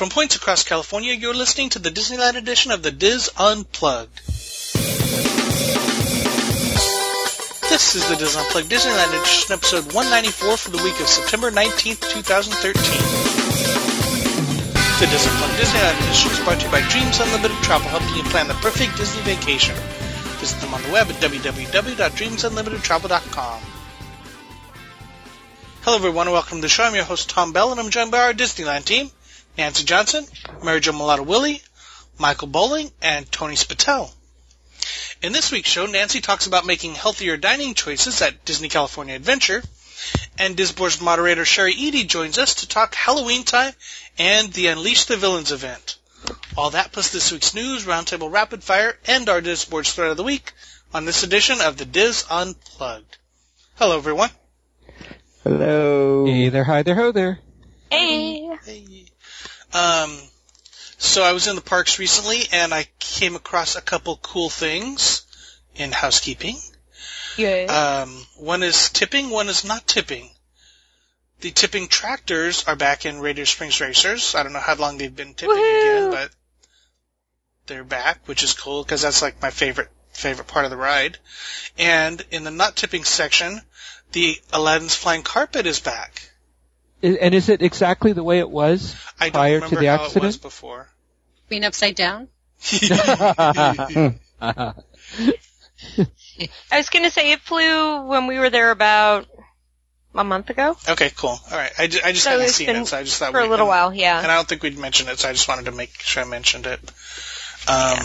From points across California, you're listening to the Disneyland edition of the Diz Unplugged. This is the Diz Unplugged Disneyland edition, episode 194 for the week of September 19th, 2013. The Diz Unplugged Disneyland edition is brought to you by Dreams Unlimited Travel, helping you plan the perfect Disney vacation. Visit them on the web at www.dreamsunlimitedtravel.com. Hello everyone and welcome to the show. I'm your host Tom Bell and I'm joined by our Disneyland team. Nancy Johnson, Mary Jo Mulatto Willie, Michael Bowling, and Tony Spatel. In this week's show, Nancy talks about making healthier dining choices at Disney California Adventure, and Disboard's moderator Sherry Eady joins us to talk Halloween time and the Unleash the Villains event. All that plus this week's news, roundtable rapid fire, and our Disboard's thread of the week on this edition of the Diz Unplugged. Hello everyone. Hello. Hey there, hi there, ho there. Hey. Hey. Um, so I was in the parks recently and I came across a couple cool things in housekeeping. Yeah. Um, one is tipping, one is not tipping. The tipping tractors are back in Radiator Springs Racers. I don't know how long they've been tipping Woohoo! again, but they're back, which is cool because that's like my favorite favorite part of the ride. And in the not tipping section, the Aladdin's Flying Carpet is back. I- And is it exactly the way it was? I don't Prior to the how it accident? was before. Being upside down. I was going to say it flew when we were there about a month ago. Okay, cool. All right. I, ju- I just So hadn't seen it, so I just thought For a we'd- little while, yeah. And. I don't think we'd mentioned it, so I just wanted to make sure I mentioned it. Um,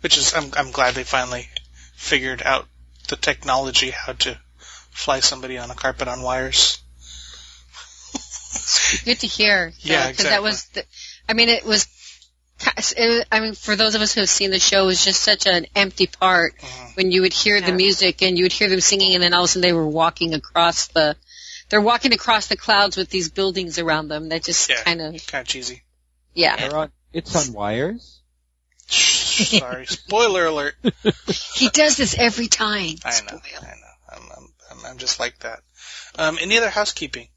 which is, I'm, I'm glad they finally figured out the technology how to fly somebody on a carpet on wires. Good to hear. Yeah, Because that was, the, I mean, it was, it I mean, for those of us who have seen the show, it was just such an empty part Mhm. when you would hear the music and you would hear them singing, and then all of a sudden they were walking across the, they're walking across the clouds with these buildings around them. That just Yeah. kind of, Kind of cheesy. yeah. On- it's on wires. Sorry. Spoiler alert. He does this every time. I know. Spoil. I know. I'm, I'm, I'm, I'm just like that. Um, any other housekeeping?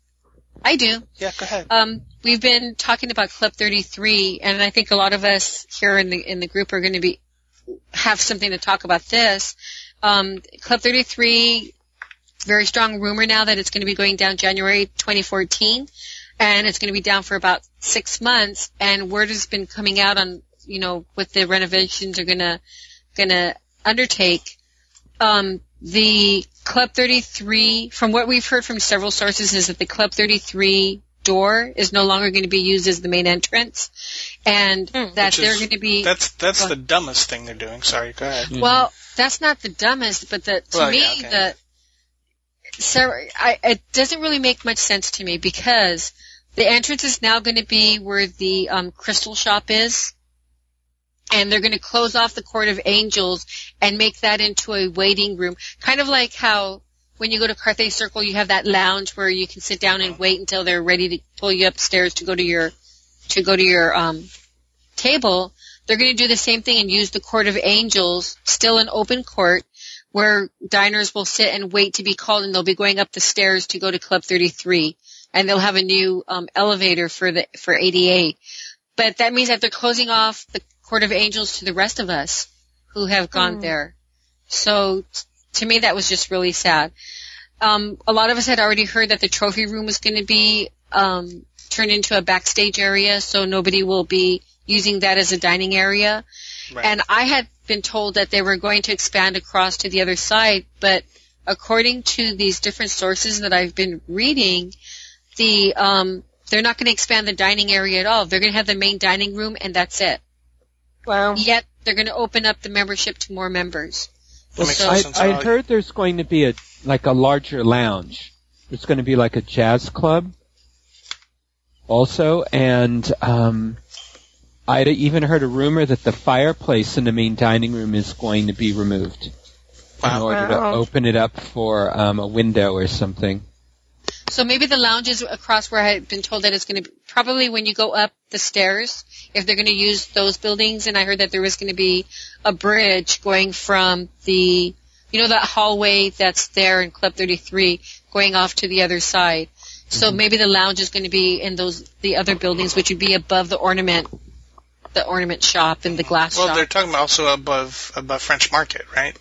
I do. Yeah, go ahead. Um, we've been talking about Club 33, and I think a lot of us here in the in the group are going to be have something to talk about this. Um, Club 33, very strong rumor now that it's going to be going down January 2014, and it's going to be down for about six months. And word has been coming out on you know what the renovations are going to going to undertake. Um, the Club 33, from what we've heard from several sources, is that the Club 33 door is no longer going to be used as the main entrance, and that Which they're is- going to be. That's, that's Go the dumbest thing they're doing. Sorry, go ahead. Well, that's not the dumbest, but the to Well, me yeah, okay. the so I, it doesn't really make much sense to me because the entrance is now going to be where the um, crystal shop is, and they're going to close off the court of angels and make that into a waiting room, kind of like how when you go to Carthay Circle, you have that lounge where you can sit down and wait until they're ready to pull you upstairs to go to your to go to your um, table. They're going to do the same thing and use the court of angels, still an open court, where diners will sit and wait to be called, and they'll be going up the stairs to go to Club 33, and they'll have a new um, elevator for the for ADA. But that means that they're closing off the court of angels to the rest of us who have gone Hmm. there. So t- to me, that was just really sad. Um, a lot of us had already heard that the trophy room was going to be um, turned into a backstage area, so nobody will be using that as a dining area. Right. And I had been told that they were going to expand across to the other side, but according to these different sources that I've been reading, the um, they're not going to expand the dining area at all. They're going to have the main dining room, and that's it. Wow. Yet they're going to open up the membership to more members. That makes so- I, I heard there's going to be a like a larger lounge. It's going to be like a jazz club, also, and um, I'd even heard a rumor that the fireplace in the main dining room is going to be removed in Wow. order to open it up for um, a window or something. So maybe the lounges across where I had been told that it's going to be probably when you go up the stairs, if they're going to use those buildings. And I heard that there was going to be a bridge going from the, you know, that hallway that's there in Club 33 going off to the other side. So Mm-hmm. maybe the lounge is going to be in those the other buildings, which would be above the ornament, the ornament shop and the glass Well, shop. Well, they're talking about also above above French Market, right?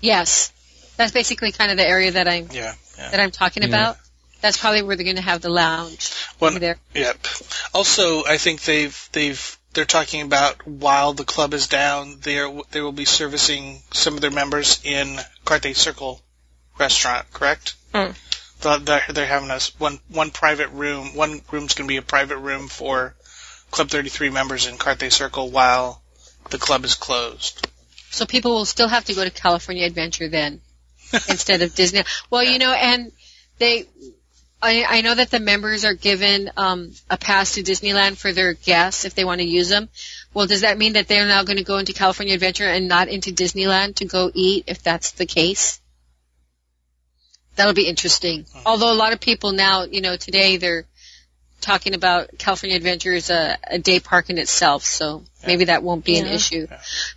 Yes, that's basically kind of the area that I'm Yeah. yeah. that I'm talking Yeah. about. That's probably where they're going to have the lounge. Well, there. Yep. Also, I think they've they've they're talking about while the club is down, they they will be servicing some of their members in Carthay Circle restaurant. Correct? Hmm. The- They're, they're having us one one private room. One room's going to be a private room for Club 33 members in Carthay Circle while the club is closed. So people will still have to go to California Adventure then instead of Disney. Well, you know, and they, I, I know that the members are given um, a pass to Disneyland for their guests if they want to use them. Well, does that mean that they're now going to go into California Adventure and not into Disneyland to go eat if that's the case? That'll be interesting. Although a lot of people now, you know, today they're talking about California Adventure is a, a day park in itself, so maybe that won't be an Yeah. issue.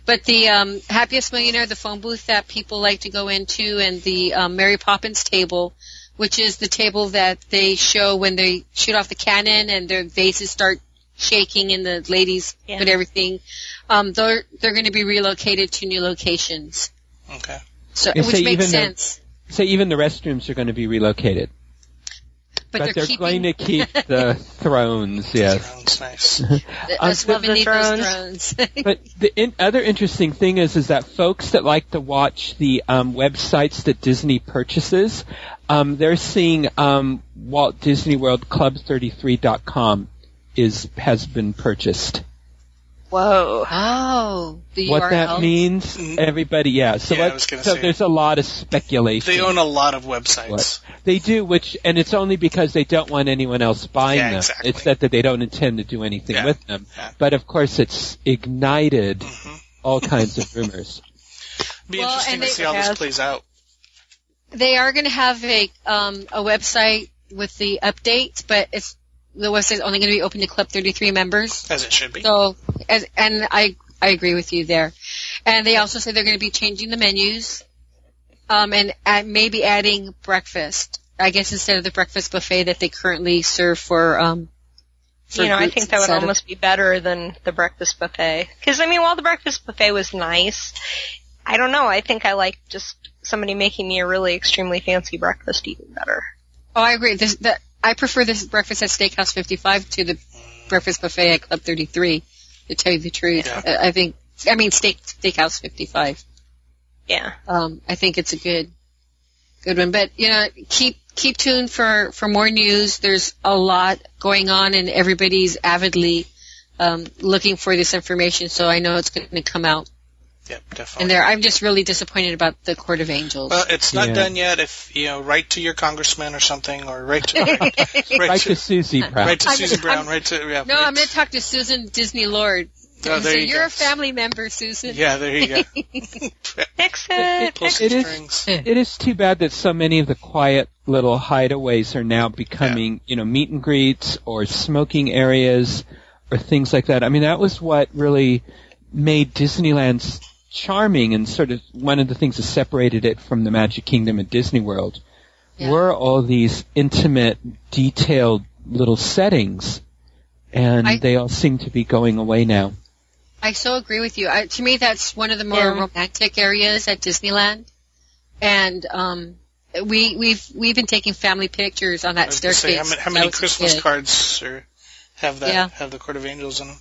But the um, Happiest Millionaire, the phone booth that people like to go into, and the um, Mary Poppins table, which is the table that they show when they shoot off the cannon and their vases start shaking and the ladies Yeah. put everything. Um, they're they're going to be relocated to new locations, Okay. so You which say makes even the- sense. So even the restrooms are going to be relocated, But, but, they're, they're, going to keep the thrones. Yes. Sounds nice. us Um, loving the Negro's thrones. thrones. But the in, other interesting thing is, is that folks that like to watch the um, websites that Disney purchases, um, they're seeing um, Walt Disney World Club 33.com is has been purchased. Whoa. oh, the what URL. that means, Mhm. everybody, yeah. So, Yeah, I was so say. there's a lot of speculation. They own a lot of websites. What? They do, which, and it's only because they don't want anyone else buying Yeah, them. exactly. It's that, that they don't intend to do anything Yeah, with them. yeah. But of course, it's ignited Mhm. all kinds of rumors. Be Well, interesting to see how this plays out. They are going to have a um, a website with the updates, but it's the website's only going to be open to Club 33 members. As it should be. So, as, and I I agree with you there. And they also say they're going to be changing the menus, um, and add, maybe adding breakfast. I guess instead of the breakfast buffet that they currently serve for. Um, for You know, I think that would instead of- almost be better than the breakfast buffet. Because I mean, while the breakfast buffet was nice, I don't know. I think I like just somebody making me a really extremely fancy breakfast even better. Oh, I agree. This, the, I prefer this breakfast at Steakhouse 55 to the breakfast buffet at Club 33. To tell you the truth, Yeah. I, I think. I mean, Steak Steakhouse 55. Yeah. Um, I think it's a good, good one. But you know, keep keep tuned for for more news. There's a lot going on, and everybody's avidly um, looking for this information. So I know it's going to come out. Yep, definitely. And there, I'm just really disappointed about the Court of Angels. Well, it's not Yeah. done yet. If you know, write to your congressman or something, or write to write, Right to, to Susie Brown. write to I'm- Susan Brown. I'm- Write to yeah. no, write- I'm going to talk to Susan Disney Lord. Oh, there so you you're go. a family member, Susan. Yeah, there you go. Fix it. Pull Fix It is- strings. It is too bad that so many of the quiet little hideaways are now becoming, you know, meet and greets or smoking areas or things like that. I mean, that was what really made Disneyland s- charming and sort of one of the things that separated it from the Magic Kingdom at Disney World Yeah. were all these intimate, detailed little settings. And I- they all seem to be going away now. I so agree with you. I, to me, that's one of the more Yeah. romantic areas at Disneyland, and um, we we've we've been taking family pictures on I that was staircase. say, how many, how many Christmas cards are, have that Yeah. have the Court of Angels in them?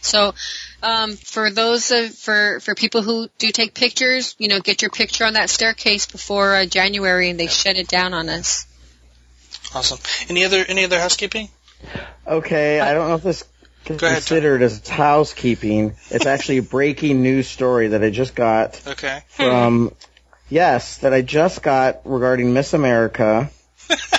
So, um, for those of, for for people who do take pictures, you know, get your picture on that staircase before uh, January, and they shut it down on us. Awesome. Any other any other housekeeping? Okay, I don't know if this is Go ahead, considered as housekeeping. It's actually a breaking news story that I just got Okay. from, yes, that I just got regarding Miss America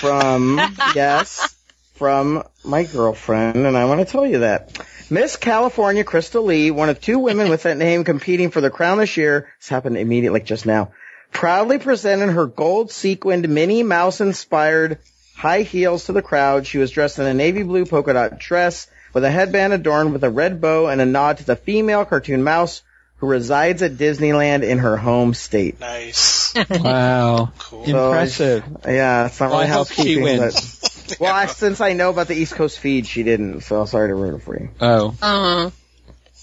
from, yes, from my girlfriend, and I want to tell you that. Miss California Crystal Lee, one of two women with that name competing for the crown this year, this happened immediately, like just now, proudly presented her gold sequined Minnie Mouse inspired high heels to the crowd. She was dressed in a navy blue polka dot dress with a headband adorned with a red bow and a nod to the female cartoon mouse. who resides at Disneyland in her home state. Nice. Wow. Cool. So, Impressive. Yeah, it's not Well, really I she housekeeping, but well, I, since I know about the East Coast feed, she didn't. So sorry to ruin it for you. Oh. Uh,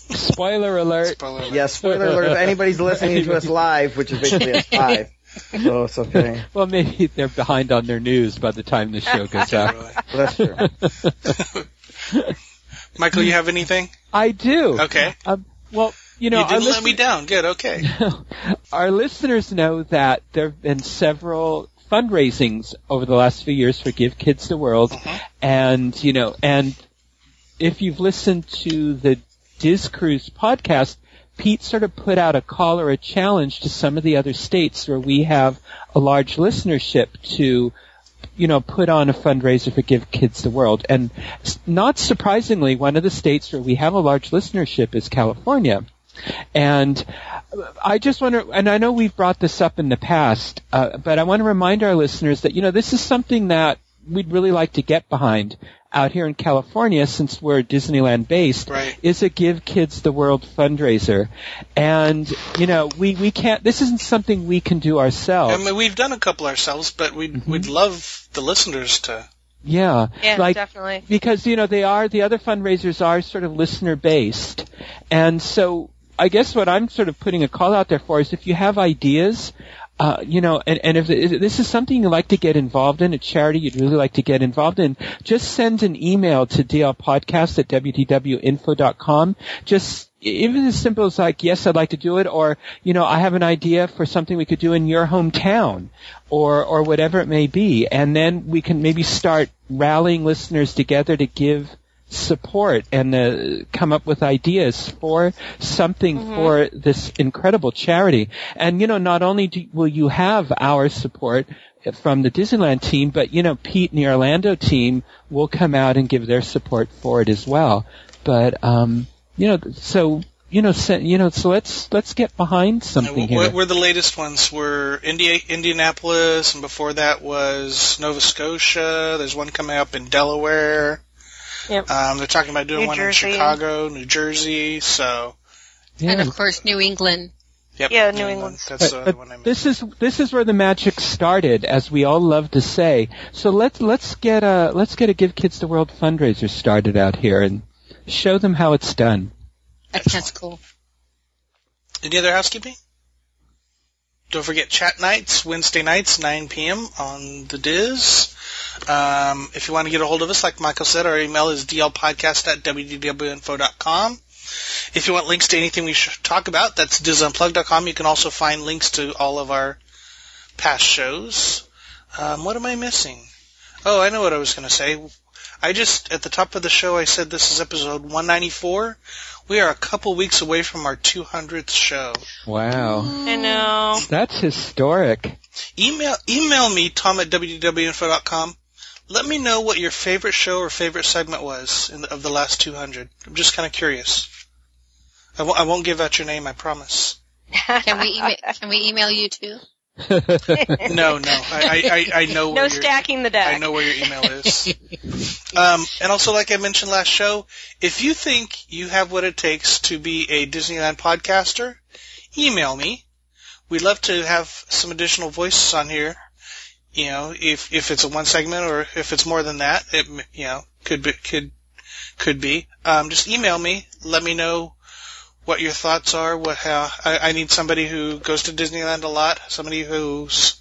Spoiler alert. Spoiler alert. Yeah, spoiler alert. If anybody's listening to us live, which is basically at five, so it's okay. Well, maybe they're behind on their news by the time the show goes out. Really. Well, that's true. Michael, you have anything? I do. Okay. Um, well, you know, you didn't let listen- me down. Good. Okay. our listeners know that there have been several fundraisings over the last few years for Give Kids the World, Mhm. and you know, and if you've listened to the Diz Cruise podcast, Pete sort of put out a call or a challenge to some of the other states where we have a large listenership to you know, put on a fundraiser for Give Kids the World. And not surprisingly, one of the states where we have a large listenership is California. And I just want to, and I know we've brought this up in the past, uh, but I want to remind our listeners that, you know, this is something that we'd really like to get behind out here in California since we're Disneyland based Right. is a Give Kids the World fundraiser. And, you know, we, we can't, this isn't something we can do ourselves. I mean, we've done a couple ourselves, but we'd Mm-hmm. we'd love the listeners to. yeah. Yeah, like, definitely. because you know they are the other fundraisers are sort of listener based and so i guess what i'm sort of putting a call out there for is if you have ideas uh, you know, and, and if this is something you'd like to get involved in, a charity you'd really like to get involved in, just send an email to dlpodcast at wdwinfo.com. Just even as simple as like, yes, I'd like to do it, or, you know, I have an idea for something we could do in your hometown, or, or whatever it may be. And then we can maybe start rallying listeners together to give support and uh, come up with ideas for something for this incredible charity. And you know, not only do, will you have our support from the Disneyland team, but you know, Pete and the Orlando team will come out and give their support for it as well. But um, you know, so you know, so, you know, so let's let's get behind something here. what were the latest ones? Were India, Indianapolis, and before that was Nova Scotia. There's one coming up in Delaware. Yep. Um, they're talking about doing New one Jersey. in Chicago, New Jersey. So, Yeah. And of course, New England. yep. Yeah, New England. That's But, the but one I missed. this is this is where the magic started, as we all love to say. So let's let's get a let's get a Give Kids the World fundraiser started out here and show them how it's done. That, that's cool. Any other housekeeping? Don't forget chat nights, Wednesday nights, 9 p.m. on the Diz. Um, if you want to get a hold of us, like Michael said, our email is dlpodcast at wdwinfo.com. If you want links to anything we should talk about, that's dizunplug.com. You can also find links to all of our past shows. Um, what am I missing? Oh, I know what I was going to say. I just, at the top of the show, I said this is episode 194. We are a couple weeks away from our 200th show. Wow, I know. that's historic. Email email me tom at wdwinfo.com. Let me know what your favorite show or favorite segment was in the, of the last 200. I'm just kind of curious. I w- I won't give out your name, I promise. Can we email, can we email you too? No, no, I I, I, I know where No your, stacking the deck. I know where your email is. um, and also, like I mentioned last show, if you think you have what it takes to be a Disneyland podcaster, email me. We'd love to have some additional voices on here. You know, if if it's a one segment or if it's more than that, it you know could be could could be. Um, just email me. Let me know what your thoughts are. What how I, I need somebody who goes to Disneyland a lot. Somebody who's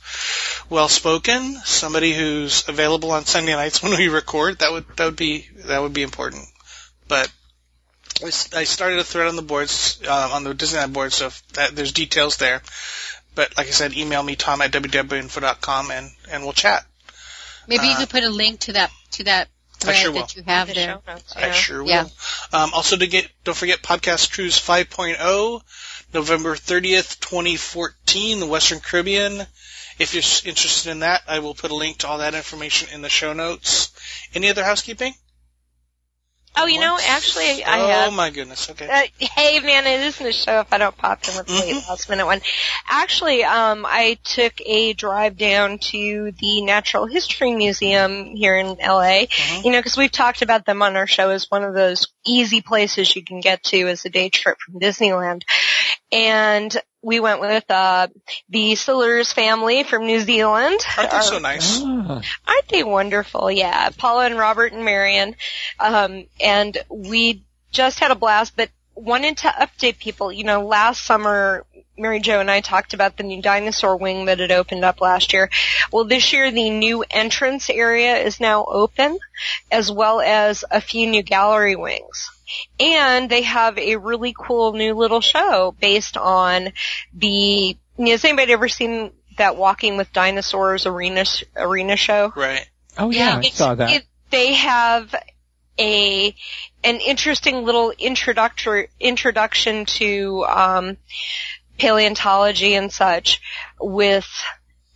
well spoken. Somebody who's available on Sunday nights when we record. That would that would be that would be important. But I started a thread on the boards uh, on the Disneyland board, so that, there's details there. But like I said, email me tom at wdwinfo.com and and we'll chat. Maybe you Uh, could put a link to that to that thread sure that you have The there. show notes, I sure will. Yeah. Um, also, to get don't forget Podcast Cruise 5.0, November 30th, 2014, the Western Caribbean. If you're interested in that, I will put a link to all that information in the show notes. Any other housekeeping? Oh, you know, actually, I oh have. Oh my goodness. Okay. Uh, hey man, it isn't a show if I don't pop in with the late Mhm. last minute one. Actually, um, I took a drive down to the Natural History Museum here in LA. Mhm. You know, because we've talked about them on our show as one of those easy places you can get to as a day trip from Disneyland. and we went with uh, the Sillers family from New Zealand. Aren't they Our- so nice? Ah, Aren't they wonderful? Yeah, Paula and Robert and Marion. Um, and we just had a blast, but wanted to update people. You know, last summer, Mary Jo and I talked about the new dinosaur wing that had opened up last year. Well, this year the new entrance area is now open, as well as a few new gallery wings. And they have a really cool new little show based on the, you know, has anybody ever seen that Walking with Dinosaurs arena, arena show? Right. oh yeah, I saw that. it- they have a an interesting little introductory introduction to um, paleontology and such with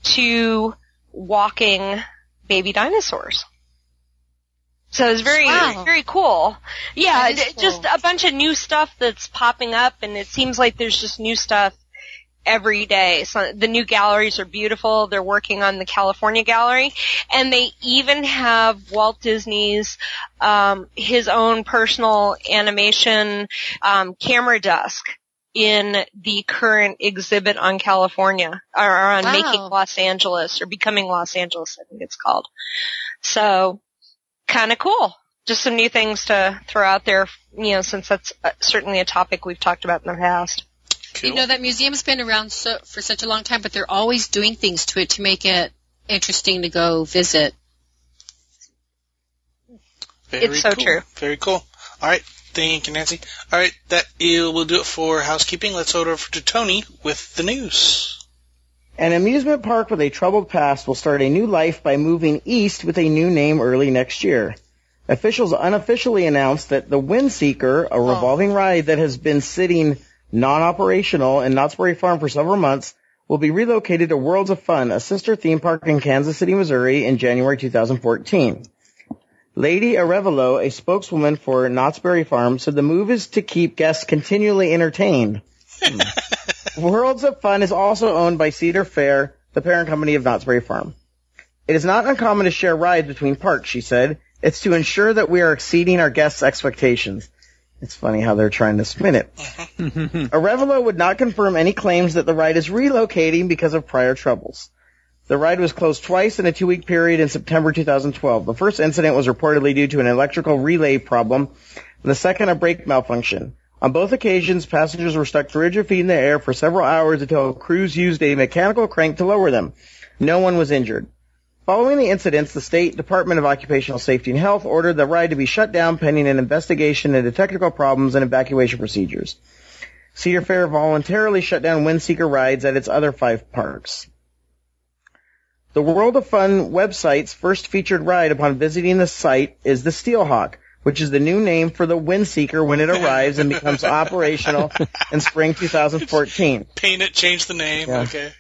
two walking baby dinosaurs. So it's very Wow. very cool. Yeah, d- just a bunch of new stuff that's popping up, and it seems like there's just new stuff every day. So the new galleries are beautiful. They're working on the California gallery, and they even have Walt Disney's um, his own personal animation um, camera desk in the current exhibit on California or on Wow. making Los Angeles or becoming Los Angeles, I think it's called. So kind of cool. Just some new things to throw out there, you know, since that's uh, certainly a topic we've talked about in the past. Cool. You know that museum's been around so, for such a long time, but they're always doing things to it to make it interesting to go visit. Very It's so cool. true. Very cool. All right. Thank you, Nancy. All right. That uh, will do it for housekeeping. Let's go over to Tony with the news. An amusement park with a troubled past will start a new life by moving east with a new name early next year. Officials unofficially announced that the Windseeker, a oh. revolving ride that has been sitting non-operational in Knott's Berry Farm for several months, will be relocated to Worlds of Fun, a sister theme park in Kansas City, Missouri in January 2014. Lady Arevalo, a spokeswoman for Knott's Berry Farm, said the move is to keep guests continually entertained. Hmm. Worlds of Fun is also owned by Cedar Fair, the parent company of Knott's Berry Farm. It is not uncommon to share rides between parks, she said. It's to ensure that we are exceeding our guests' expectations. It's funny how they're trying to spin it. Arevalo would not confirm any claims that the ride is relocating because of prior troubles. The ride was closed twice in a two-week period in September 2012. The first incident was reportedly due to an electrical relay problem, and the second a brake malfunction. On both occasions, passengers were stuck 300 feet in the air for several hours until crews used a mechanical crank to lower them. No one was injured. Following the incidents, the State Department of Occupational Safety and Health ordered the ride to be shut down pending an investigation into technical problems and evacuation procedures. Cedar Fair voluntarily shut down Windseeker rides at its other five parks. The World of Fun website's first featured ride upon visiting the site is the Steelhawk, which is the new name for the Windseeker when it arrives and becomes operational in spring 2014. Paint it, change the name. Yeah. Okay.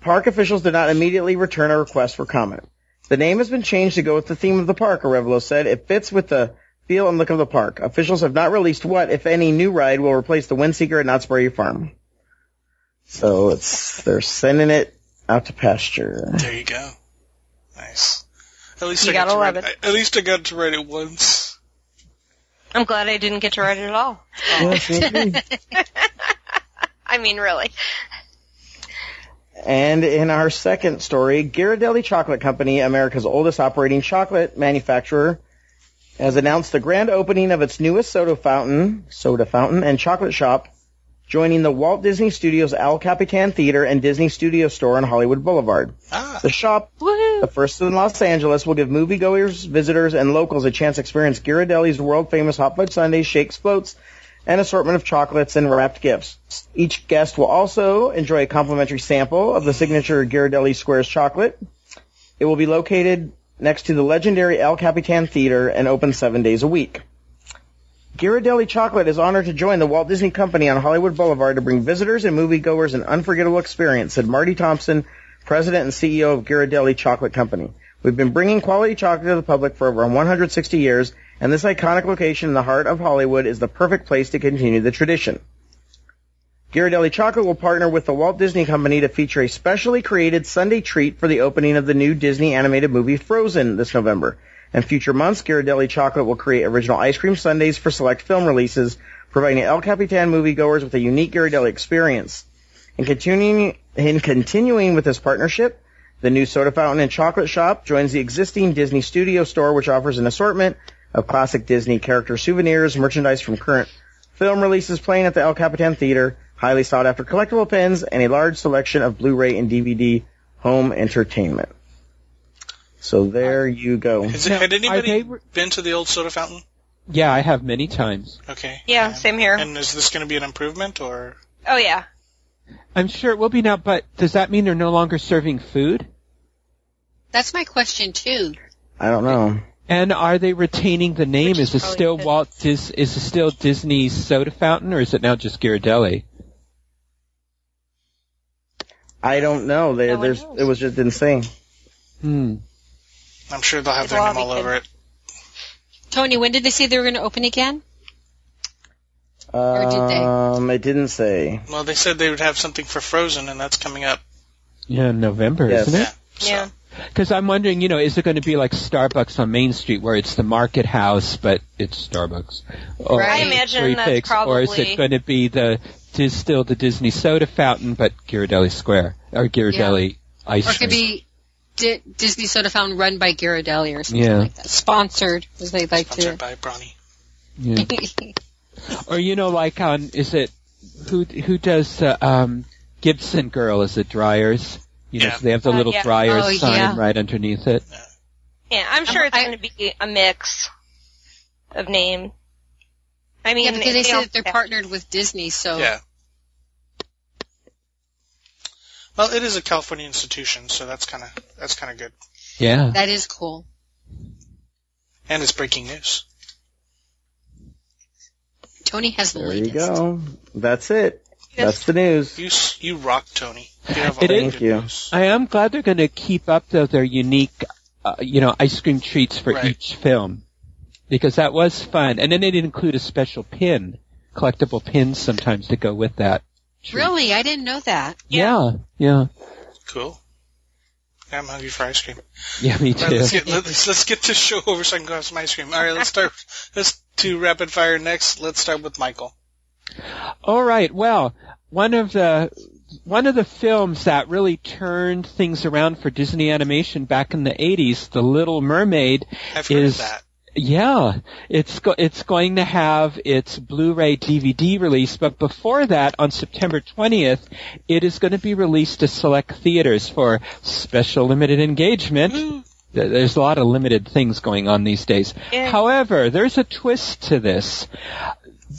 Park officials did not immediately return a request for comment. The name has been changed to go with the theme of the park, Arevalo said. It fits with the feel and look of the park. Officials have not released what, if any, new ride will replace the Windseeker at Knott's Berry Farm. So it's, they're sending it out to pasture. There you go. Nice. At least You I got gotta to love write, it. At least I got to write it once. I'm glad I didn't get to write it at all. Yes, me too. I mean, really. And in our second story, Ghirardelli Chocolate Company, America's oldest operating chocolate manufacturer, has announced the grand opening of its newest soda fountain, soda fountain and chocolate shop, joining the Walt Disney Studios El Capitan Theater and Disney Studio Store on Hollywood Boulevard. Ah. The shop, Woohoo! The first in Los Angeles, will give moviegoers, visitors, and locals a chance to experience Ghirardelli's world-famous hot fudge sundaes, shakes, floats, and assortment of chocolates and wrapped gifts. Each guest will also enjoy a complimentary sample of the signature Ghirardelli Squares chocolate. It will be located next to the legendary El Capitan Theater and open seven days a week. Ghirardelli Chocolate is honored to join the Walt Disney Company on Hollywood Boulevard to bring visitors and moviegoers an unforgettable experience, said Marty Thompson, President and CEO of Ghirardelli Chocolate Company. We've been bringing quality chocolate to the public for over 160 years, and this iconic location in the heart of Hollywood is the perfect place to continue the tradition. Ghirardelli Chocolate will partner with the Walt Disney Company to feature a specially created sundae treat for the opening of the new Disney animated movie Frozen this November. In future months, Ghirardelli Chocolate will create original ice cream sundaes for select film releases, providing El Capitan moviegoers with a unique Ghirardelli experience. In continuing, in continuing with this partnership, the new soda fountain and chocolate shop joins the existing Disney Studio store, which offers an assortment of classic Disney character souvenirs, merchandise from current film releases playing at the El Capitan Theater, highly sought after collectible pins, and a large selection of Blu-ray and DVD home entertainment. So there you go. Is it, Now, had anybody they been to the old soda fountain? Yeah, I have many times. Okay. Yeah, Um, same here. And is this going to be an improvement or? Oh yeah. I'm sure it will be now, but does that mean they're no longer serving food? That's my question too. I don't know. And are they retaining the name? Which Is is it still good. Walt Dis- is it still Disney's soda fountain or is it now just Ghirardelli? I don't know. There, No there's, knows. it was just insane. Hmm. I'm sure they'll have It'll their name all over it. Tony, when did they say they were going to open again? Or did they? Um, it didn't say. Well, they said they would have something for Frozen, and that's coming up. Yeah, in November, Yes. isn't it? So, Yeah. Because I'm wondering, you know, is it going to be like Starbucks on Main Street where it's the market house, but it's Starbucks? Or Right. I imagine Three that's Pigs, Or is it going to be the, is still the Disney soda fountain, but Ghirardelli Square, or Ghirardelli ice Or it cream? could be Di- Disney Soda Fountain run by Ghirardelli or something Yeah. like that. Sponsored, as they like Sponsored to. by Brawny. Yeah. Or you know, like on is it who who does the um, Gibson Girl? Is it Dreyer's? You know, Yeah. so they have the Uh, little yeah. Dreyer's Oh, sign yeah. right underneath it. Yeah, I'm sure it's going to be a mix of name. I mean, yeah, because they if say that they're partnered with Disney, so Yeah. Well, it is a California institution, so that's kind of that's kind of good, Yeah. that is cool. and it's breaking news. Tony has the There you go. That's it. Yes. That's the news. You you rock, Tony. You have all It the is- good Thank you. news. I am glad they're going to keep up though their unique, uh, you know, ice cream treats for Right. each film because that was fun. And then they'd include a special pin, collectible pins sometimes to go with that. treat. Really, I didn't know that. Yeah. Yeah. Cool. Yeah, I'm hungry for ice cream. Yeah. Me All right, too. let's get let's, let's get this show over so I can go have some ice cream. All right, let's start. Let's do rapid fire next. Let's start with Michael. All right. Well, one of the one of the films that really turned things around for Disney animation back in the 80s, The Little Mermaid, Is- of that. yeah, it's go- it's going to have its Blu-ray DVD release, but before that, on September 20th, it is going to be released to select theaters for special limited engagement. Woo. Th- There's a lot of limited things going on these days. Yeah. However, there's a twist to this.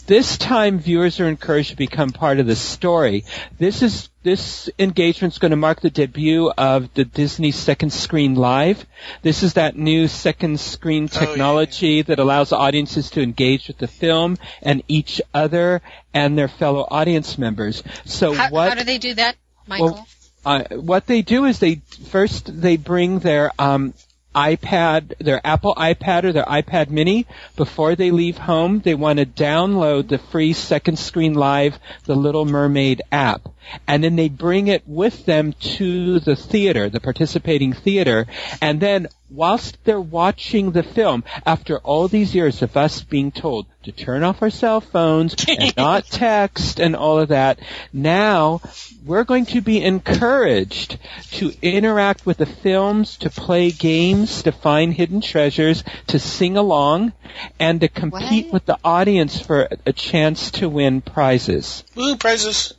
This time, viewers are encouraged to become part of the story. This is this engagement is going to mark the debut of the Disney Second Screen Live. This is that new second screen Oh, yeah, technology that allows audiences to engage with the film and each other and their fellow audience members. So How, what? how do they do that, Michael? Uh, what they do is they first they bring their um, iPad, their Apple iPad or their iPad Mini before they leave home. They want to download the free Second Screen Live, the Little Mermaid app, and then they bring it with them to the theater, the participating theater, and then whilst they're watching the film, after all these years of us being told to turn off our cell phones and not text and all of that, now we're going to be encouraged to interact with the films, to play games, to find hidden treasures, to sing along, and to compete What? with the audience for a chance to win prizes. Woo, prizes.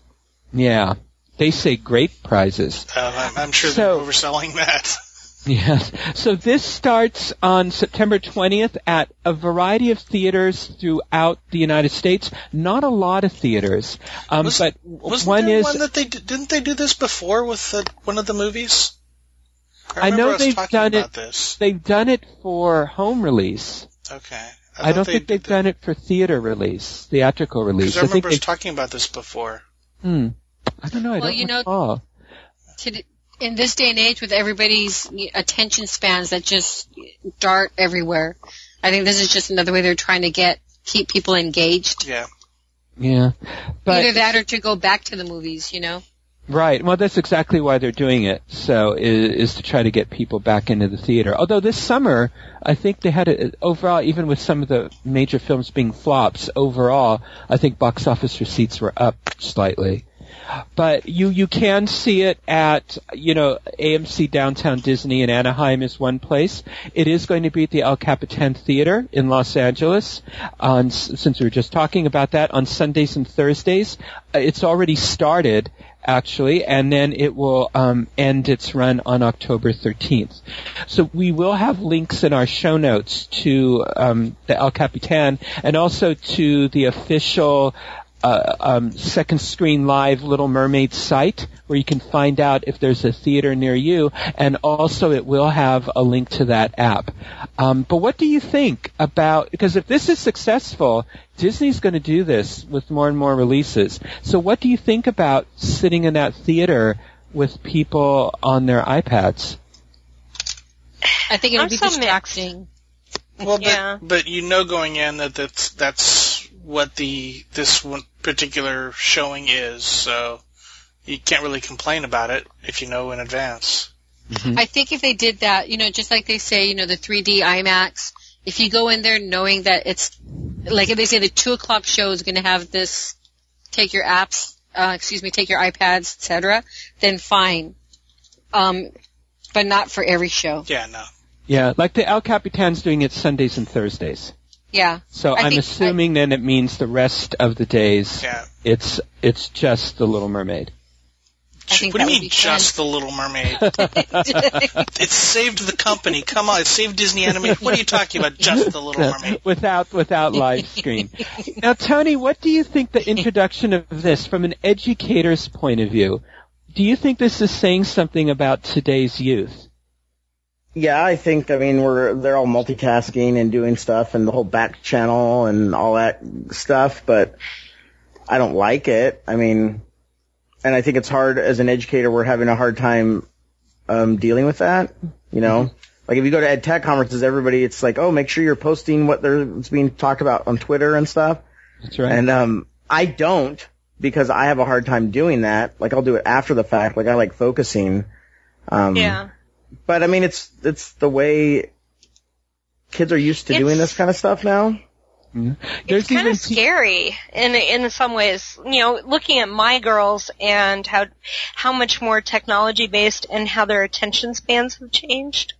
Yeah. They say great prizes. Uh, I'm, I'm sure So- they're overselling that. Yes. So this starts on September 20th at a variety of theaters throughout the United States. Not a lot of theaters, um, Was- but Wasn't one there is. one that they did, didn't they do this before with uh, one of the movies? I remember know us they've talking done it- this. they've done it for home release. Okay. I, thought don't they think they've did done it for theater release, theatrical release. Because I I think remember us they. talking about this before. Hmm. I don't know. I Well, don't you know- recall. To, in this day and age, with everybody's attention spans that just dart everywhere, I think this is just another way they're trying to get keep people engaged. Yeah. Yeah. But Either that or to go back to the movies, you know. Right. Well, that's exactly why they're doing it. So is, is to try to get people back into the theater. Although this summer, I think they had it overall, even with some of the major films being flops, overall, I think box office receipts were up slightly. But you you can see it at you know AMC Downtown Disney in Anaheim is one place. It is going to be at the El Capitan Theater in Los Angeles. On since we were just talking about that on Sundays and Thursdays, uh, it's already started actually, and then it will um, end its run on October 13th. So we will have links in our show notes to um, the El Capitan and also to the official uh, um, Second Screen Live Little Mermaid site where you can find out if there's a theater near you, and also it will have a link to that app. Um, but what do you think about? Because if this is successful, Disney's going to do this with more and more releases. So what do you think about sitting in that theater with people on their iPads? I think it'll I'm be so distracting. Well, but but you know going in that that's that's what the this one particular showing is, so you can't really complain about it if you know in advance. I think if they did that, you know, just like they say, you know, the 3D IMAX, if you go in there knowing that it's, like if they say the 2 o'clock show is going to have this, take your apps, uh, excuse me, take your iPads, etc., then fine. Um, but not for every show. Yeah, no. Yeah, like the El Capitan's doing it Sundays and Thursdays. Yeah. So I I'm think- assuming then it means the rest of the days Yeah. it's it's just the Little Mermaid. I think what do that you would mean be fun. just the Little Mermaid? it saved the company. Come on, it saved Disney Animation. What are you talking about? Just the Little Mermaid. without without live screen. now, Tony, what do you think the introduction of this, from an educator's point of view, do you think this is saying something about today's youth? Yeah, I think I mean we're they're all multitasking and doing stuff and the whole back channel and all that stuff, but I don't like it. I mean, and I think it's hard as an educator. We're having a hard time um, dealing with that. You know, like if you go to ed tech conferences, everybody it's like, oh, make sure you're posting what there's being talked about on Twitter and stuff. That's right. And um, I don't because I have a hard time doing that. Like I'll do it after the fact. Like I like focusing. Um, Yeah. But I mean, it's it's the way kids are used to doing this kind of stuff now. There's it's kind even of scary in in some ways. You know, looking at my girls and how how much more technology based and how their attention spans have changed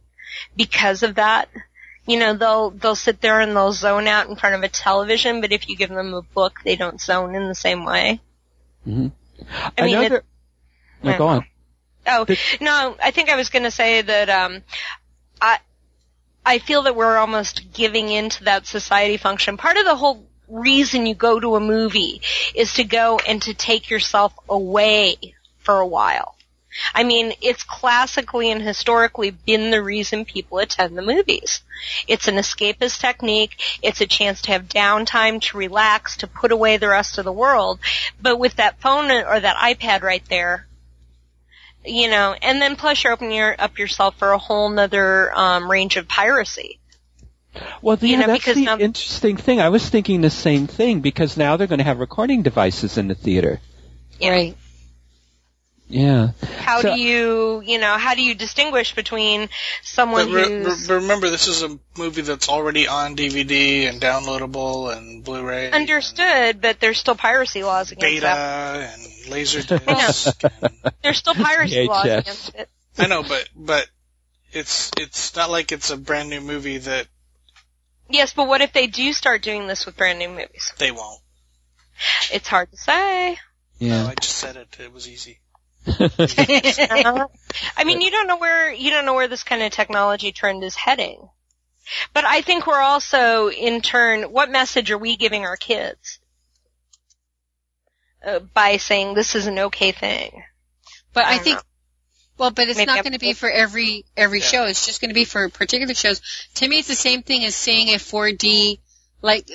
because of that. You know, they'll they'll sit there and they'll zone out in front of a television, but if you give them a book, they don't zone in the same way. Mhm. I mean, Another, it- no, go on. Oh no, I think I was going to say that um, I I feel that we're almost giving into that society function. Part of the whole reason you go to a movie is to go and to take yourself away for a while. I mean, it's classically and historically been the reason people attend the movies. It's an escapist technique. It's a chance to have downtime, to relax, to put away the rest of the world. But with that phone or that iPad right there, you know, and then plus you're opening your, up yourself for a whole nother um, range of piracy. Well, the, You know, that's the now- interesting thing. I was thinking the same thing because now they're going to have recording devices in the theater. Yeah. Right. Yeah. How So- do you, you know, how do you distinguish between someone But re- who's re- remember, this is a movie that's already on DVD and downloadable and Blu-ray. and understood, but there's still piracy laws against Beta that. and Laserdisc. and, There's still piracy laws against it. I know, but but it's it's not like it's a brand new movie that Yes, but what if they do start doing this with brand new movies? they won't. It's hard to say. No, Yeah. I just said it. It was easy. I mean, you don't know where you don't know where this kind of technology trend is heading. But I think we're also, in turn, what message are we giving our kids uh, by saying this is an okay thing? But I I, think, know. well, but it's Maybe not going to be for every every Yeah. show. It's just going to be for particular shows. To me, it's the same thing as seeing a 4D. Like,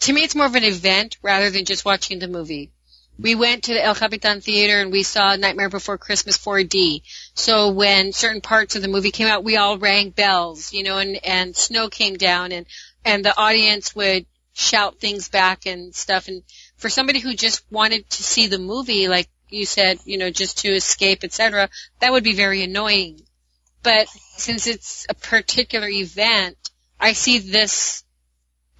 to me, it's more of an event rather than just watching the movie. We went to the El Capitan Theater and we saw Nightmare Before Christmas 4D. So when certain parts of the movie came out, we all rang bells, you know, and, and snow came down and, and the audience would shout things back and stuff. And for somebody who just wanted to see the movie, like you said, you know, just to escape, etc., that would be very annoying. But since it's a particular event, I see this,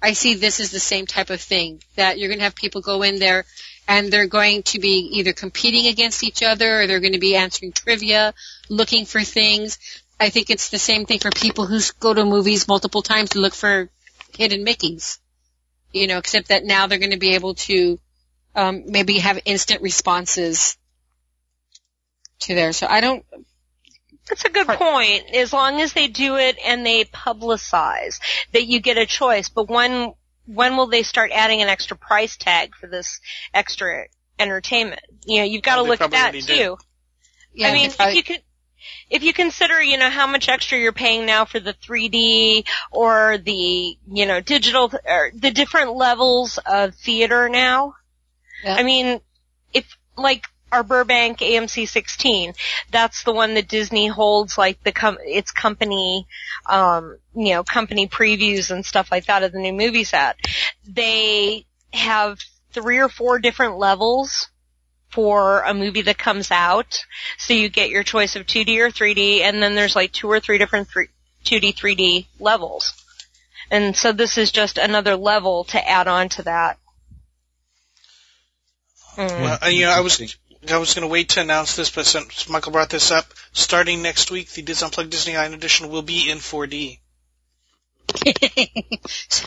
I see this as the same type of thing that you're going to have people go in there and they're going to be either competing against each other or they're going to be answering trivia, looking for things. I think it's the same thing for people who go to movies multiple times to look for hidden Mickeys. You know, except that now they're going to be able to um, maybe have instant responses to there. So I don't. That's a good point. As long as they do it and they publicize that you get a choice, but when when will they start adding an extra price tag for this extra entertainment? You know, you've got to Well, they look at that too. Yeah, I mean, if I- if you could, if you consider, you know, how much extra you're paying now for the 3D or the, you know, digital, or the different levels of theater now. Yeah. I mean, if, like, our Burbank AMC 16, that's the one that Disney holds, like, the com- its company, um, you know, company previews and stuff like that of the new movie set. They have three or four different levels for a movie that comes out. So you get your choice of 2D or 3D, and then there's like two or three different three, 2D, 3D levels. And so this is just another level to add on to that. Mm. Well, uh, you know, I was I was going to wait to announce this, but since Michael brought this up, starting next week, the Disney Unplugged Disneyland edition will be in 4D.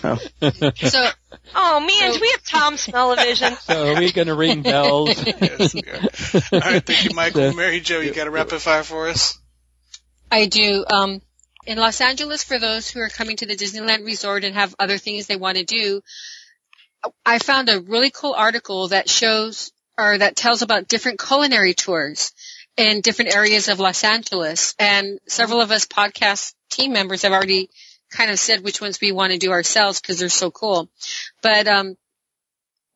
Oh. so Oh man, So- do we have Tom Smell-O-Vision? So are we going to ring bells? Yes, yeah. All right, thank you, Michael. So- Mary Jo, you got a rapid fire for us? I do. Um, in Los Angeles, for those who are coming to the Disneyland Resort and have other things they want to do, I found a really cool article that shows or that tells about different culinary tours in different areas of Los Angeles. And several of us podcast team members have already kind of said which ones we want to do ourselves because they're so cool. But um,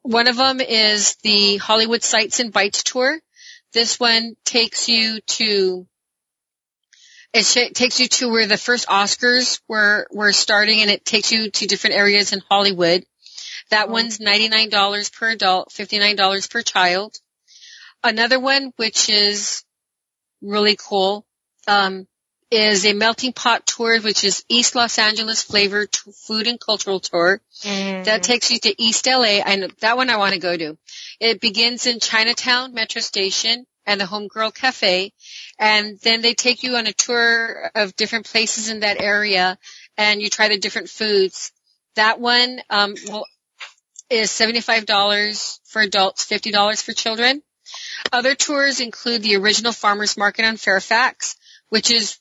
one of them is the Hollywood Sights and Bites tour. This one takes you to it sh- takes you to where the first Oscars were were starting, and it takes you to different areas in Hollywood. That one's ninety nine dollars per adult, fifty nine dollars per child. Another one, which is really cool, um, is a melting pot tour, which is East Los Angeles flavored t- food and cultural tour. That takes you to East LA. I know that one I want to go to. It begins in Chinatown Metro Station and the Homegirl Cafe, and then they take you on a tour of different places in that area, and you try the different foods. That one um, will, is seventy-five dollars for adults, fifty dollars for children. Other tours include the original Farmers Market on Fairfax, which is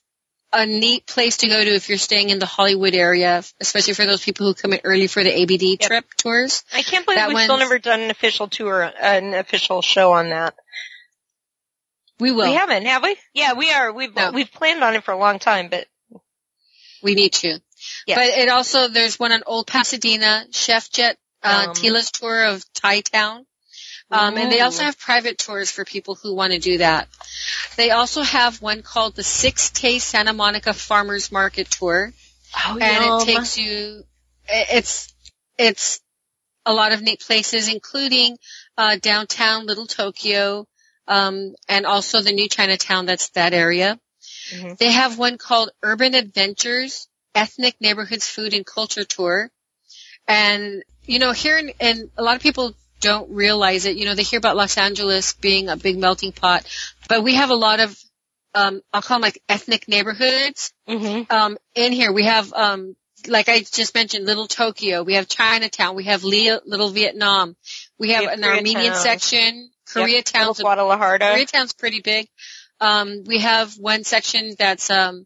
a neat place to go to if you're staying in the Hollywood area, especially for those people who come in early for the ABD Yep. trip tours. I can't believe That we've still never done an official tour, an official show on that. We will. We haven't, have we? Yeah, we are. We've No. we've planned on it for a long time, but We need to. But it also, there's one on Old Pasadena, Chef Jet, uh, Um, Tila's tour of Thai Town. Um, and they also have private tours for people who want to do that. They also have one called the Six Taste Santa Monica Farmers Market Tour. oh, and yum. it takes you, it's, it's a lot of neat places, including, uh, downtown Little Tokyo, um, and also the new Chinatown that's that area. Mhm. They have one called Urban Adventures, Ethnic Neighborhoods Food and Culture Tour. And, you know, here in, and a lot of people don't realize it, you know, they hear about Los Angeles being a big melting pot, but we have a lot of, um, I'll call them like ethnic neighborhoods Mhm. um, in here. We have, um, like I just mentioned, Little Tokyo. We have Chinatown. We have Leo, Little Vietnam. We have We have an Armenian section. Yep, Koreatown's Little Guadalajara. Koreatown's pretty big. Um, we have one section that's um,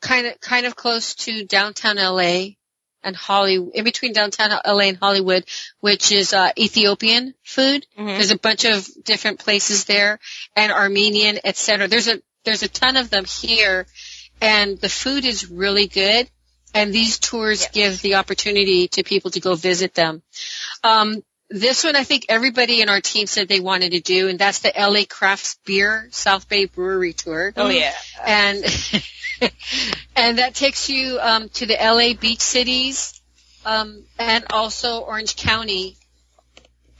kind of kind of close to downtown LA and Hollywood, in between downtown LA and Hollywood, which is uh, Ethiopian food. Mhm. There's a bunch of different places there, and Armenian, etc. There's a there's a ton of them here, and the food is really good. And these tours Yes. give the opportunity to people to go visit them. Um, this one, I think everybody in our team said they wanted to do, and that's the LA Crafts Beer South Bay Brewery Tour. Oh yeah. And and that takes you um, to the LA beach cities um, and also Orange County.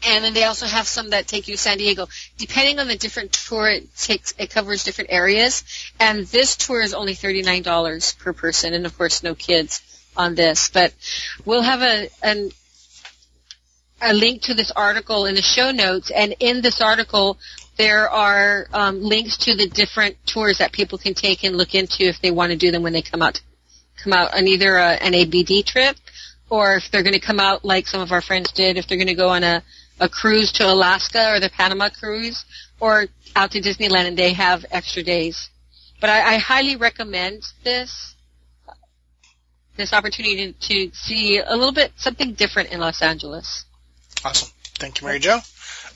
and then they also have some that take you to San Diego. Depending on the different tour, it takes it covers different areas. And this tour is only thirty nine dollars per person, and of course, no kids on this. But we'll have a an, a link to this article in the show notes, and in this article. There are um, links to the different tours that people can take and look into if they want to do them when they come out come out on either a, an ABD trip or if they're going to come out like some of our friends did, if they're going to go on a, a cruise to Alaska or the Panama cruise or out to Disneyland and they have extra days. But I, I highly recommend this, this opportunity to, to see a little bit something different in Los Angeles. Awesome. Thank you, Mary Jo.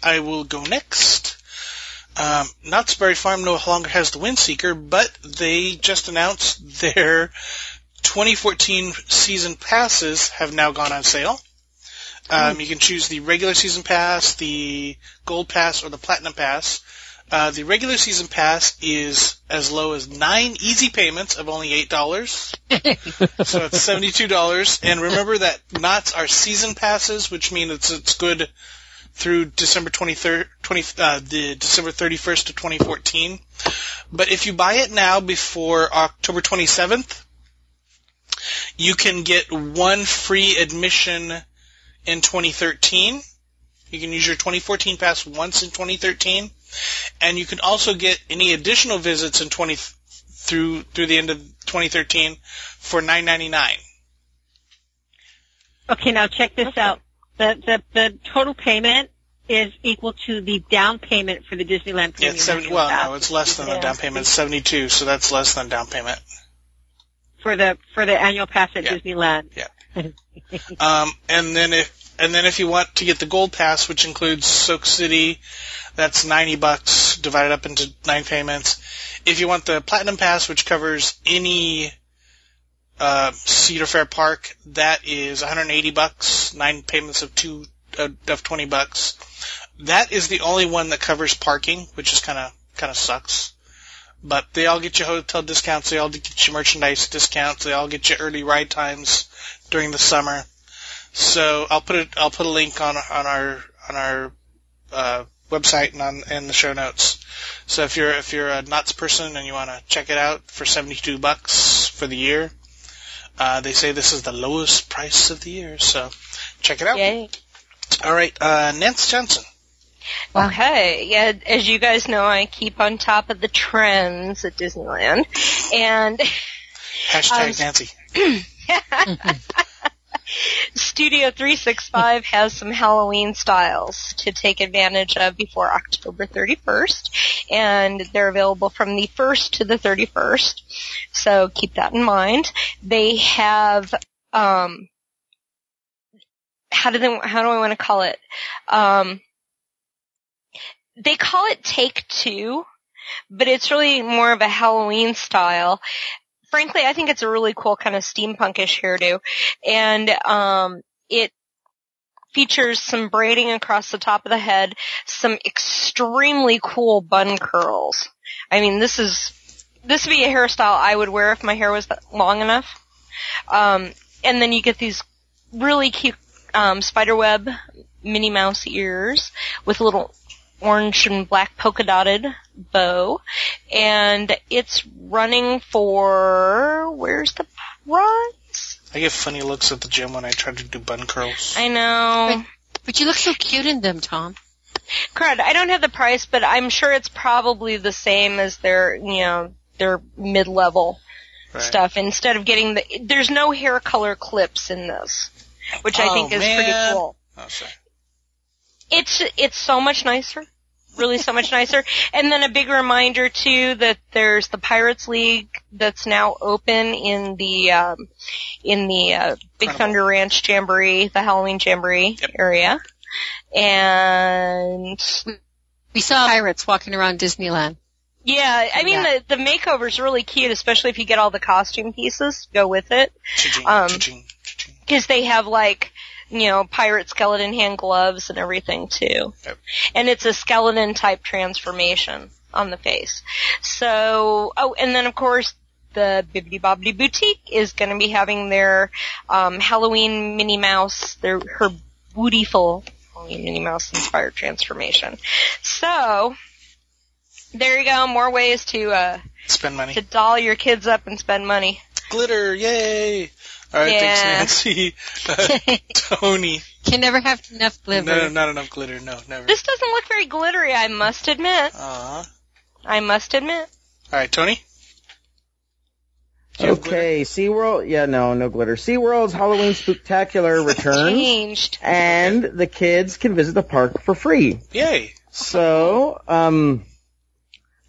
I will go next. Um, Knott's Berry Farm no longer has the WindSeeker, but they just announced their 2014 season passes have now gone on sale. Um, you can choose the regular season pass, the gold pass, or the platinum pass. Uh, the regular season pass is as low as nine easy payments of only eight dollars, so it's seventy-two dollars. And remember that Knott's are season passes, which means it's it's good through December 23rd, 20, uh, the December 31st to 2014. But if you buy it now before October 27th, you can get one free admission in 2013. You can use your 2014 pass once in 2013, and you can also get any additional visits in 20 through through the end of 2013 for 9.99. Okay, now check this out. The, the, the total payment is equal to the down payment for the Disneyland Yeah, Premium. it's 70, well, no, it's less than the down payment. It's 72, so that's less than down payment. for the for the annual pass at Yeah. Disneyland. Um, and then if and then if you want to get the gold pass, which includes Soak City, that's ninety bucks divided up into nine payments. If you want the platinum pass, which covers any uh, Cedar Fair Park, that is 180 bucks, nine payments of two uh, of 20 bucks. That is the only one that covers parking, which is kind of kind of sucks. But they all get you hotel discounts. They all get you merchandise discounts. They all get you early ride times during the summer. So I'll put it. I'll put a link on on our on our uh, website and on in the show notes. So if you're if you're a Knott's person and you want to check it out for 72 bucks for the year, uh, they say this is the lowest price of the year. So check it out. Yay. All right, uh, Nance Johnson. Okay, yeah, as you guys know, I keep on top of the trends at Disneyland. And Hashtag Um, Nancy. Studio 365 has some Halloween styles to take advantage of before October 31st, and they're available from the 1st to the 31st. So keep that in mind. They have, um, how do they, how do I want to call it? Um, they call it Take Two, but it's really more of a Halloween style. Frankly, I think it's a really cool kind of steampunkish hairdo and um, it features some braiding across the top of the head, some extremely cool bun curls. I mean, this is this would be a hairstyle I would wear if my hair was long enough. Um, and then you get these really cute um, spiderweb Minnie Mouse ears with little orange and black polka dotted bow, and it's running for where's the price? I get funny looks at the gym when I try to do bun curls. I know. But you look so cute in them, Tom. Crud, I don't have the price, but I'm sure it's probably the same as their, you know, their mid-level Right. stuff. Instead of getting the, there's no hair color clips in this, which I Oh, think is pretty cool. Oh, sorry. It's, it's so much nicer. Really so much nicer. And then a big reminder too that there's the Pirates League that's now open in the, um, in the, uh, Big Thunder Ranch Jamboree, the Halloween Jamboree Yep. area. And We saw pirates walking around Disneyland. Yeah, I mean Yeah. the the makeover's really cute, especially if you get all the costume pieces to go with it, Cha-ching, Um, cha-ching, cha-ching. because they have like you know pirate skeleton hand gloves and everything too, Yep. and it's a skeleton type transformation on the face. So oh, and then of course the Bibbidi Bobbidi Boutique is going to be having their um, Halloween Minnie Mouse, their her beautiful. a Minnie Mouse inspired transformation. So there you go. More ways to uh, Spend money. to doll your kids up and spend money. Glitter, yay! All right, Yeah. thanks, Nancy. Uh, Tony. Can never have enough glitter. No, not enough glitter. No, never. This doesn't look very glittery, I must admit. Aw. I must admit. All right, Tony. Do you have glitter? Okay, SeaWorld. Yeah, no, no glitter. SeaWorld's Halloween Spooktacular returns, Changed. and the kids can visit the park for free. Yay! So, um,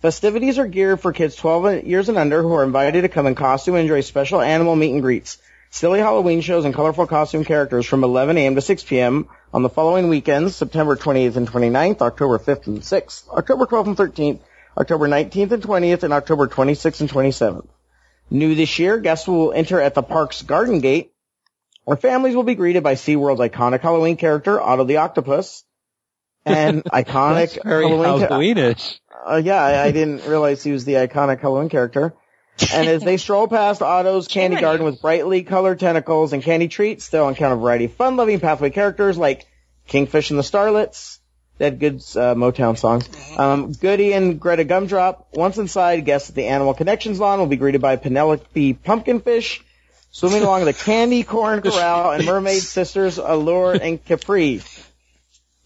festivities are geared for kids 12 years and under who are invited to come in costume and enjoy special animal meet and greets. Silly Halloween shows and colorful costume characters from 11 a.m. to 6 p.m. on the following weekends, September 28th and 29th, October 5th and 6th, October 12th and 13th, October 19th and 20th, and October 26th and 27th. New this year, guests will enter at the park's Garden Gate, where families will be greeted by SeaWorld's iconic Halloween character, Otto the Octopus, and iconic Halloween ca- Halloweenish. uh, yeah, I, I didn't realize he was the iconic Halloween character. And as they stroll past Otto's candy garden with brightly colored tentacles and candy treats, they'll encounter a variety of fun-loving pathway characters like Kingfish and the Starlets, that good uh, Motown song, um, Goody and Greta Gumdrop. Once inside, guests at the Animal Connections lawn will be greeted by Penelope Pumpkinfish, swimming along the Candy Corn Corral, and Mermaid Sisters Allure and Capri.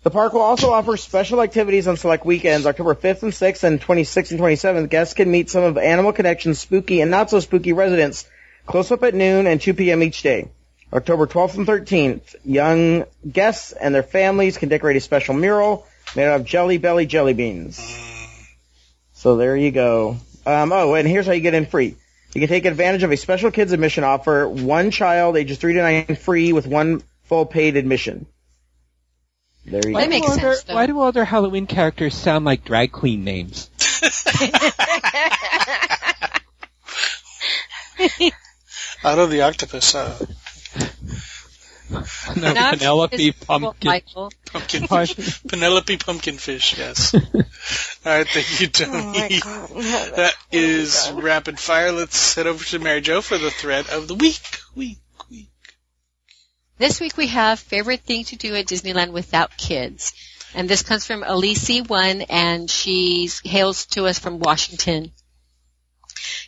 The park will also offer special activities on select weekends, October 5th and 6th and 26th and 27th. Guests can meet some of Animal Connection's spooky and not so spooky residents close up at noon and 2 p.m. each day. October 12th and 13th, young guests and their families can decorate a special mural made out of Jelly Belly jelly beans. So there you go. Um, oh, and here's how you get in free. You can take advantage of a special kids admission offer. One child, ages 3 to 9, free with one full paid admission. There you Why That do makes all their- sense. Why do all their Halloween characters sound like drag queen names? Out of the octopus. Uh, No, Now I'm Penelope just- Pumpkin. Michael. pumpkinfish. Penelope Pumpkinfish. Yes. All right, thank you, Oh my Tony. god. that is rapid fire. Let's head over to Mary Jo for the thread of the week. Week. This week we have favorite thing to do at Disneyland without kids. And this comes from Elise one and she hails to us from Washington.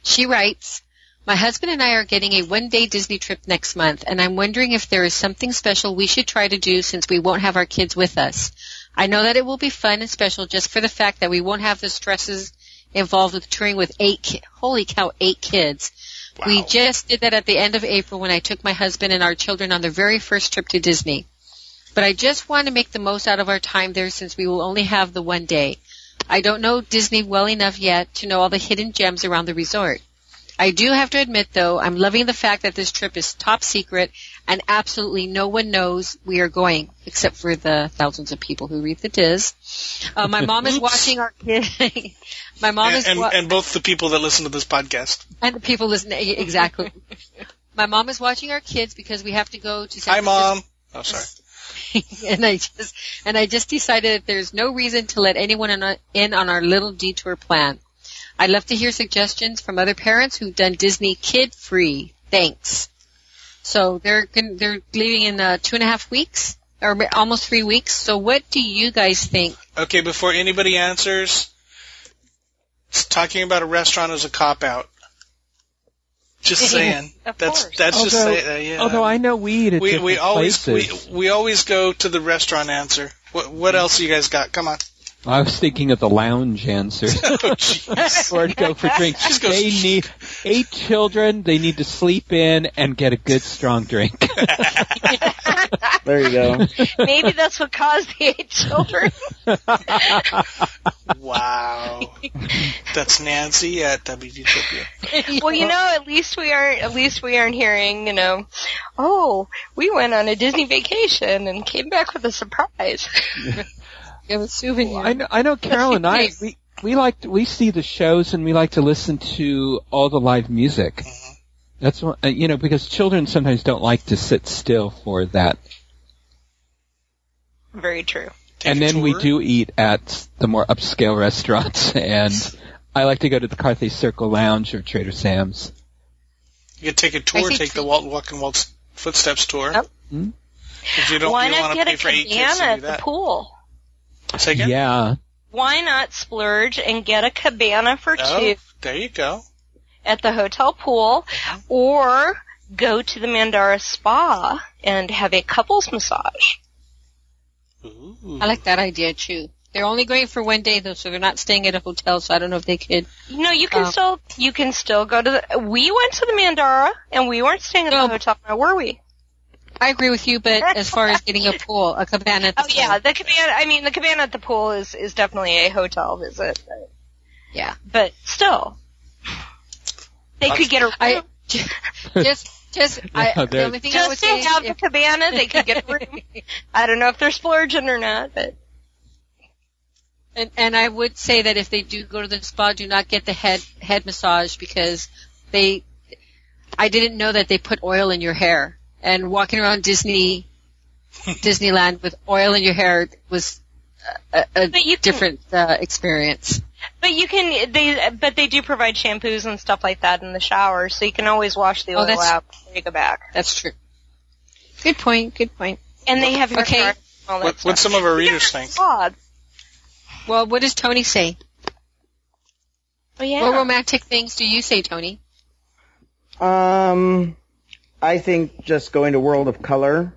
She writes, my husband and I are getting a one day Disney trip next month and I'm wondering if there is something special we should try to do since we won't have our kids with us. I know that it will be fun and special just for the fact that we won't have the stresses involved with touring with eight, ki- holy cow, eight kids. We just did that at the end of April when I took my husband and our children on their very first trip to Disney. But I just want to make the most out of our time there since we will only have the one day. I don't know Disney well enough yet to know all the hidden gems around the resort. I do have to admit though, I'm loving the fact that this trip is top secret and absolutely no one knows we are going except for the thousands of people who read the Dis. Uh, my mom is watching our kid. my mom And, is and, wa- and both the people that listen to this podcast. and the people listening, exactly. My mom is watching our kids because we have to go to San Hi, mom. Oh, sorry. And I just, and I just decided that there's no reason to let anyone in, in on our little detour plan. I'd love to hear suggestions from other parents who've done Disney kid free. Thanks. So they're gon- they're leaving in uh, two and a half weeks or almost three weeks. So what do you guys think? Okay, before anybody answers, talking about a restaurant is a cop out. Just saying. Of that's course. that's just Although- say, uh, yeah. Although I know we eat at we we always places. we we always go to the restaurant answer. What what else you guys got? Come on. I was thinking of the lounge answer. Oh, jeez. or to go for drinks. They need eight children. They need to sleep in and get a good strong drink. There you go. Maybe that's what caused the eight children. wow. That's Nancy at WGTopia. well, you know, at least we aren't. At least we aren't hearing. You know, oh, we went on a Disney vacation and came back with a surprise. You have a souvenir. I know, I know Carol and I, we, we like, to, we see the shows and we like to listen to all the live music. That's what, uh, you know, because children sometimes don't like to sit still for that. Very true. Take and a then we do eat at the more upscale restaurants and I like to go to the Carthay Circle Lounge or Trader Sam's. You could take a tour, take the so. Walt Walk in Walt's Footsteps tour. Yep. Hmm? If you don't, Why you don't not get a for eight cabana at the pool? Say again? Yeah. Why not splurge and get a cabana for Oh, two there you go. at the hotel pool, or go to the Mandara Spa and have a couples massage? Ooh. I like that idea too. They're only going for one day though, so they're not staying at a hotel. So I don't know if they could. No, you can Um, still you can still go to the. We went to the Mandara and we weren't staying at No. the hotel, now were we? I agree with you, but as far as getting a pool, a cabana. At the Oh yeah, pool, the cabana. I mean, the cabana at the pool is is definitely a hotel visit. Yeah. but still, they could get a room. I just just I, Yeah, the only thing I would just to say have is the cabana, they could get a room. I don't know if they're splurging or not, but And, and I would say that if they do go to the spa, do not get the head head massage because they. I didn't know that they put oil in your hair, and walking around Disney, Disneyland with oil in your hair was a, a But you can- different uh, experience. but you can they but they do provide shampoos and stuff like that in the shower, so you can always wash the Oh, oil that's- out before you go back. That's true. Good point. Good point. And they have Okay. card and all that What, some of our readers think? Odd. Well, what does Tony say? Oh yeah. What romantic things do you say, Tony? Um, I think just going to World of Color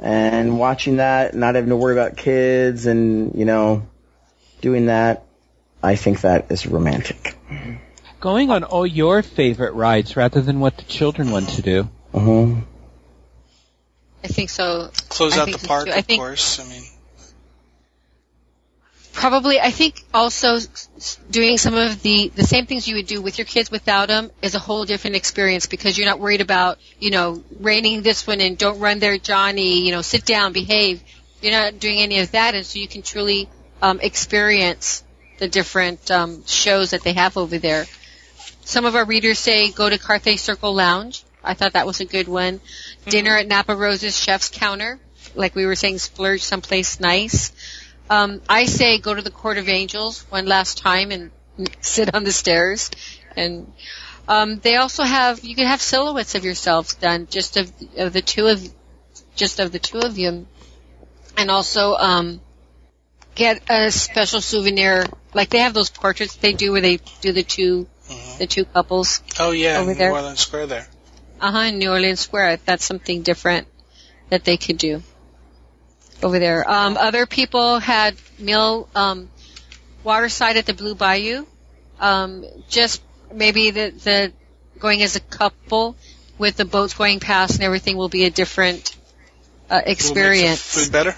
and watching that, not having to worry about kids and, you know, doing that, I think that is romantic. Going on all your favorite rides rather than what the children want to do. Uh-huh. I think so. Close I out the park, too. I of think- course. I mean, Probably, I think also doing some of the the same things you would do with your kids without them is a whole different experience because you're not worried about you know reining this one in, don't run there, Johnny. You know, sit down, behave. You're not doing any of that, and so you can truly um, experience the different um, shows that they have over there. Some of our readers say go to Carthay Circle Lounge. I thought that was a good one. Dinner at Napa Rose's Chef's Counter, like we were saying, splurge someplace nice. Um, I say go to the Court of Angels one last time and sit on the stairs. And um, they also have you can have silhouettes of yourselves done, just of, of the two of just of the two of you, and also um, get a special souvenir. Like they have those portraits they do where they do the two Mhm. the two couples. oh yeah, Over New there. Orleans Square there. Uh huh. In New Orleans Square, that's something different that they could do over there. Um, other people had meal um, waterside at the Blue Bayou. Um, just maybe the the going as a couple with the boats going past and everything will be a different uh, Will make the experience. Food better.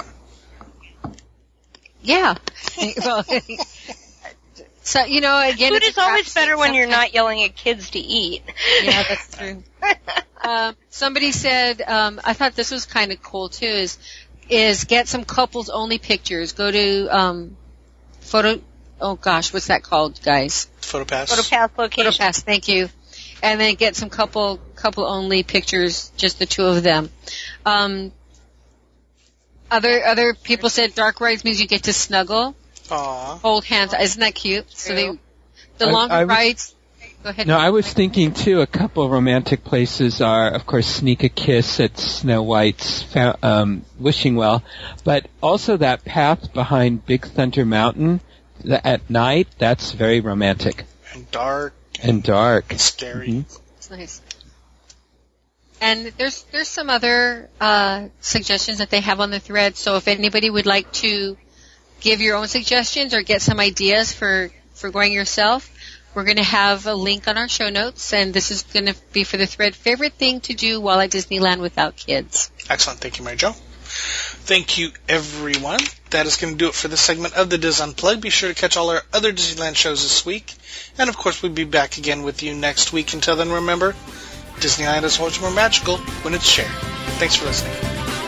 Yeah. well, so you know, again, Food it's is always better when you're not yelling at kids to eat. Yeah, that's true. um, somebody said, um, I thought this was kind of cool too. Is is get some couples only pictures. Go to um, photo. Oh gosh, what's that called, guys? PhotoPass. PhotoPass location. PhotoPass. Thank you. And then get some couple couple only pictures, just the two of them. Um, other other people said dark rides means you get to snuggle, Aw. hold hands. Isn't that cute? So they the I- longer I was- rides. Go ahead. No, I was thinking too. A couple of romantic places are, of course, sneak a kiss at Snow White's um, wishing well, but also that path behind Big Thunder Mountain th- at night. That's very romantic And dark and dark. and scary. Mhm. It's nice. And there's there's some other uh, suggestions that they have on the thread. So if anybody would like to give your own suggestions or get some ideas for for going yourself, we're going to have a link on our show notes, and this is going to be for the thread. Favorite thing to do while at Disneyland without kids. Excellent. Thank you, Mary Jo. Thank you, everyone. That is going to do it for this segment of the Dis Unplugged. Be sure to catch all our other Disneyland shows this week. And of course, we'll be back again with you next week. Until then, remember, Disneyland is always more magical when it's shared. Thanks for listening.